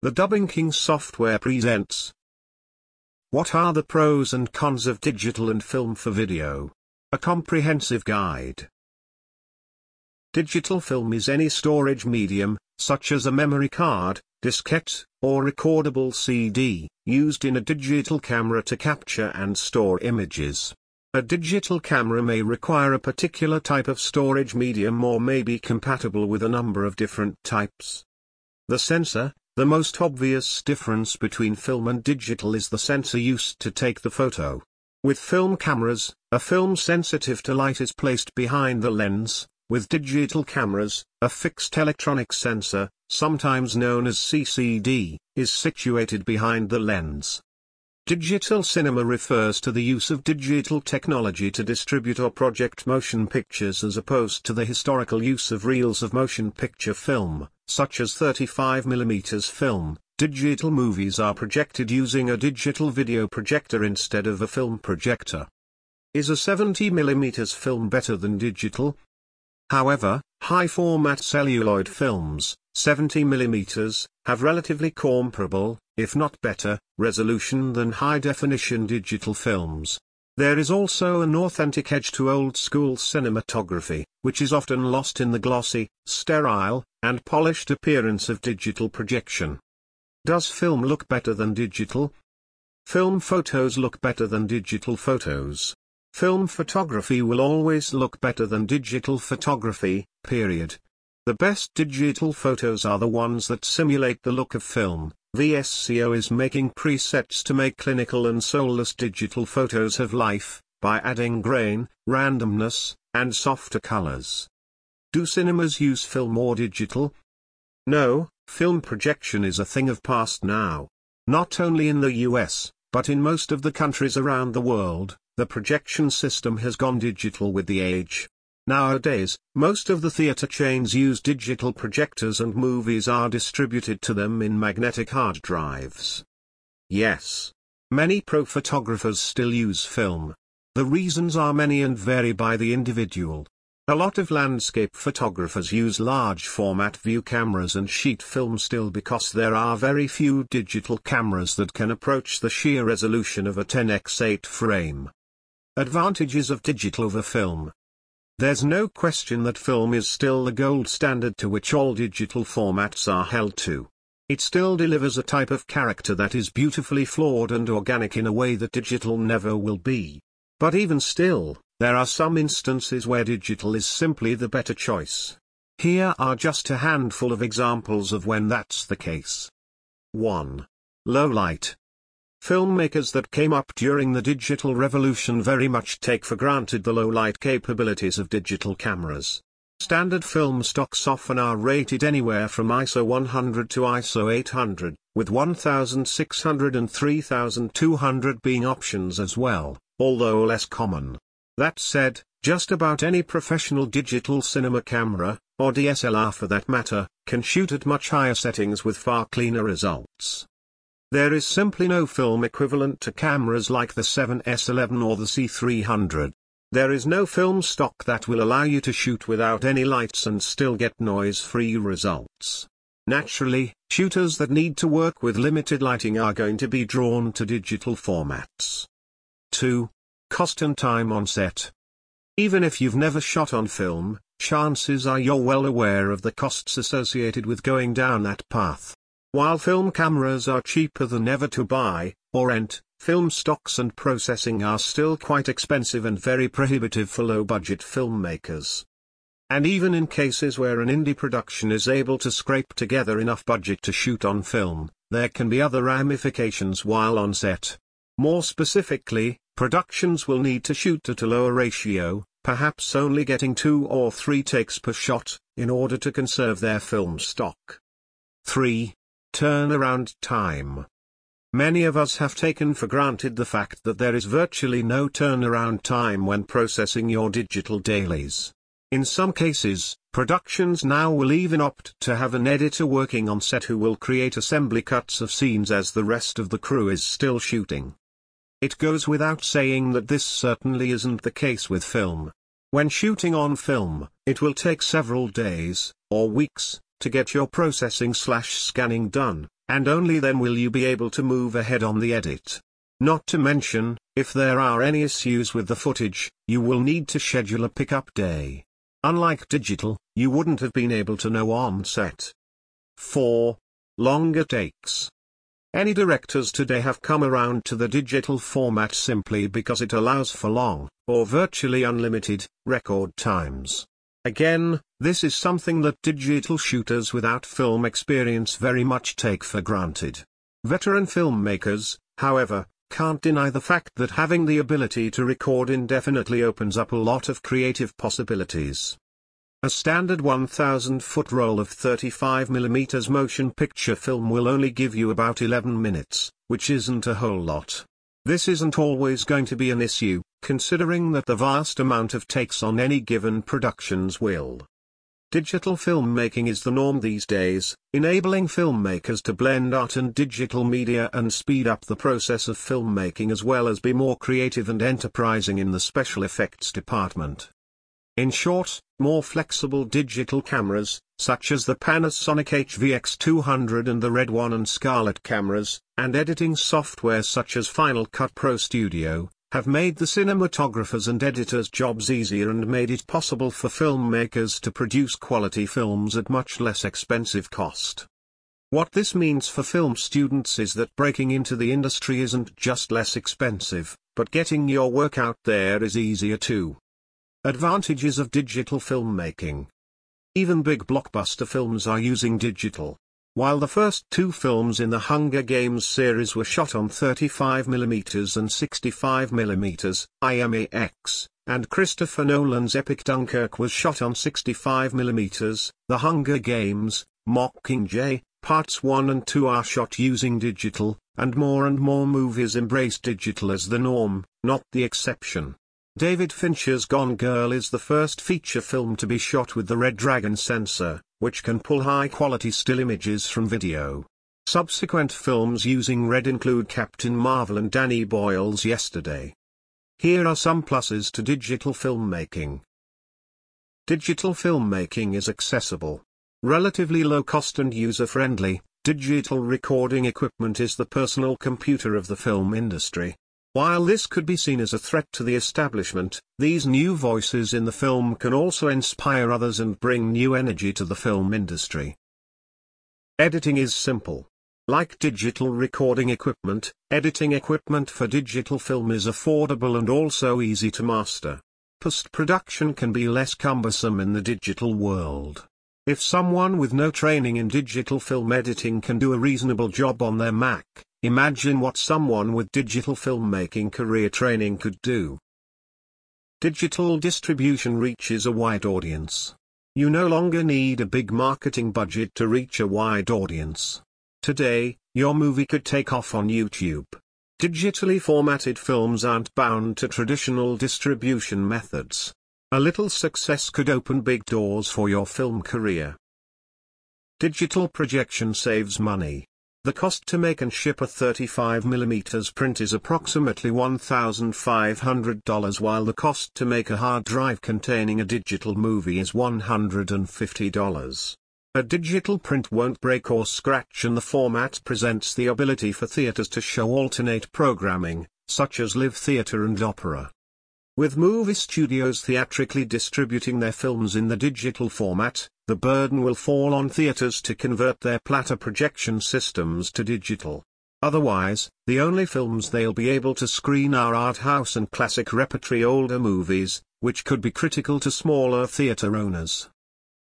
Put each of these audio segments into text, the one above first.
The Dubbing King software presents What are the pros and cons of digital and film for video? A comprehensive guide. Digital film is any storage medium, such as a memory card, diskette, or recordable CD, used in a digital camera to capture and store images. A digital camera may require a particular type of storage medium or may be compatible with a number of different types. The sensor, the most obvious difference between film and digital is the sensor used to take the photo. With film cameras, a film sensitive to light is placed behind the lens, with digital cameras, a fixed electronic sensor, sometimes known as CCD, is situated behind the lens. Digital cinema refers to the use of digital technology to distribute or project motion pictures as opposed to the historical use of reels of motion picture film, such as 35mm film. Digital movies are projected using a digital video projector instead of a film projector. Is a 70mm film better than digital? However, high-format celluloid films, 70mm, have relatively comparable, if not better, resolution than high-definition digital films. There is also an authentic edge to old-school cinematography, which is often lost in the glossy, sterile, and polished appearance of digital projection. Does film look better than digital? Film photos look better than digital photos. Film photography will always look better than digital photography, period. The best digital photos are the ones that simulate the look of film. VSCO is making presets to make clinical and soulless digital photos have life, by adding grain, randomness, and softer colors. Do cinemas use film or digital? No, film projection is a thing of past now. Not only in the US, but in most of the countries around the world, the projection system has gone digital with the age. Nowadays, most of the theater chains use digital projectors and movies are distributed to them in magnetic hard drives. Yes. Many pro photographers still use film. The reasons are many and vary by the individual. A lot of landscape photographers use large format view cameras and sheet film still because there are very few digital cameras that can approach the sheer resolution of a 10x8 frame. Advantages of digital over film. There's no question that film is still the gold standard to which all digital formats are held to. It still delivers a type of character that is beautifully flawed and organic in a way that digital never will be. But even still, there are some instances where digital is simply the better choice. Here are just a handful of examples of when that's the case. 1. Low light. Filmmakers that came up during the digital revolution very much take for granted the low light capabilities of digital cameras. Standard film stocks often are rated anywhere from ISO 100 to ISO 800, with 1600 and 3200 being options as well, although less common. That said, just about any professional digital cinema camera, or DSLR for that matter, can shoot at much higher settings with far cleaner results. There is simply no film equivalent to cameras like the 7S11 or the C300. There is no film stock that will allow you to shoot without any lights and still get noise-free results. Naturally, shooters that need to work with limited lighting are going to be drawn to digital formats. 2. Cost and time on set. Even if you've never shot on film, chances are you're well aware of the costs associated with going down that path. While film cameras are cheaper than ever to buy, or rent, film stocks and processing are still quite expensive and very prohibitive for low-budget filmmakers. And even in cases where an indie production is able to scrape together enough budget to shoot on film, there can be other ramifications while on set. More specifically, productions will need to shoot at a lower ratio, perhaps only getting two or three takes per shot, in order to conserve their film stock. 3. Turnaround time. Many of us have taken for granted the fact that there is virtually no turnaround time when processing your digital dailies. In some cases, productions now will even opt to have an editor working on set who will create assembly cuts of scenes as the rest of the crew is still shooting. It goes without saying that this certainly isn't the case with film. When shooting on film, it will take several days, or weeks, to get your processing slash scanning done, and only then will you be able to move ahead on the edit. Not to mention, if there are any issues with the footage, you will need to schedule a pickup day. Unlike digital, you wouldn't have been able to know on set. 4. Longer takes. Any directors today have come around to the digital format simply because it allows for long, or virtually unlimited, record times. Again, this is something that digital shooters without film experience very much take for granted. Veteran filmmakers, however, can't deny the fact that having the ability to record indefinitely opens up a lot of creative possibilities. A standard 1000 foot roll of 35mm motion picture film will only give you about 11 minutes, which isn't a whole lot. This isn't always going to be an issue, considering that the vast amount of takes on any given productions will. Digital filmmaking is the norm these days, enabling filmmakers to blend art and digital media and speed up the process of filmmaking as well as be more creative and enterprising in the special effects department. In short, more flexible digital cameras, such as the Panasonic HVX200 and the Red One and Scarlet cameras, and editing software such as Final Cut Pro Studio, have made the cinematographers' and editors' jobs easier and made it possible for filmmakers to produce quality films at much less expensive cost. What this means for film students is that breaking into the industry isn't just less expensive, but getting your work out there is easier too. Advantages of digital filmmaking. Even big blockbuster films are using digital. While the first two films in the Hunger Games series were shot on 35mm and 65mm, IMAX, and Christopher Nolan's epic Dunkirk was shot on 65mm, The Hunger Games, Mockingjay, Parts 1 and 2 are shot using digital, and more and more movies embrace digital as the norm, not the exception. David Fincher's Gone Girl is the first feature film to be shot with the Red Dragon sensor, which can pull high-quality still images from video. Subsequent films using RED include Captain Marvel and Danny Boyle's Yesterday. Here are some pluses to digital filmmaking. Digital filmmaking is accessible. Relatively low cost and user-friendly, digital recording equipment is the personal computer of the film industry. While this could be seen as a threat to the establishment, these new voices in the film can also inspire others and bring new energy to the film industry. Editing is simple. Like digital recording equipment, editing equipment for digital film is affordable and also easy to master. Post-production can be less cumbersome in the digital world. If someone with no training in digital film editing can do a reasonable job on their Mac, Imagine what someone with digital filmmaking career training could do. Digital distribution reaches a wide audience. You no longer need a big marketing budget to reach a wide audience. Today, your movie could take off on YouTube. Digitally formatted films aren't bound to traditional distribution methods. A little success could open big doors for your film career. Digital projection saves money. The cost to make and ship a 35mm print is approximately $1,500 while the cost to make a hard drive containing a digital movie is $150. A digital print won't break or scratch and the format presents the ability for theaters to show alternate programming, such as live theater and opera. With movie studios theatrically distributing their films in the digital format, the burden will fall on theaters to convert their platter projection systems to digital. Otherwise, the only films they'll be able to screen are art house and classic repertory older movies, which could be critical to smaller theater owners.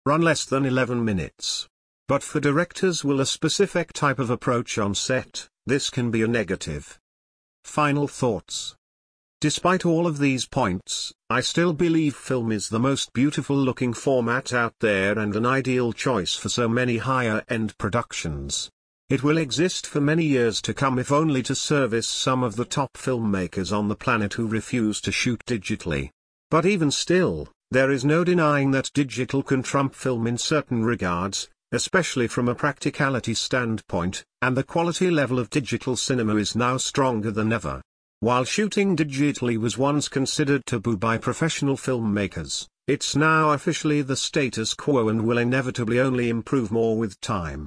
Run less than 11 minutes. But for directors will a specific type of approach on set, this can be a negative. Final thoughts. Despite all of these points, I still believe film is the most beautiful looking format out there and an ideal choice for so many higher end productions. It will exist for many years to come if only to service some of the top filmmakers on the planet who refuse to shoot digitally. But even still, there is no denying that digital can trump film in certain regards, especially from a practicality standpoint, and the quality level of digital cinema is now stronger than ever. While shooting digitally was once considered taboo by professional filmmakers, it's now officially the status quo and will inevitably only improve more with time.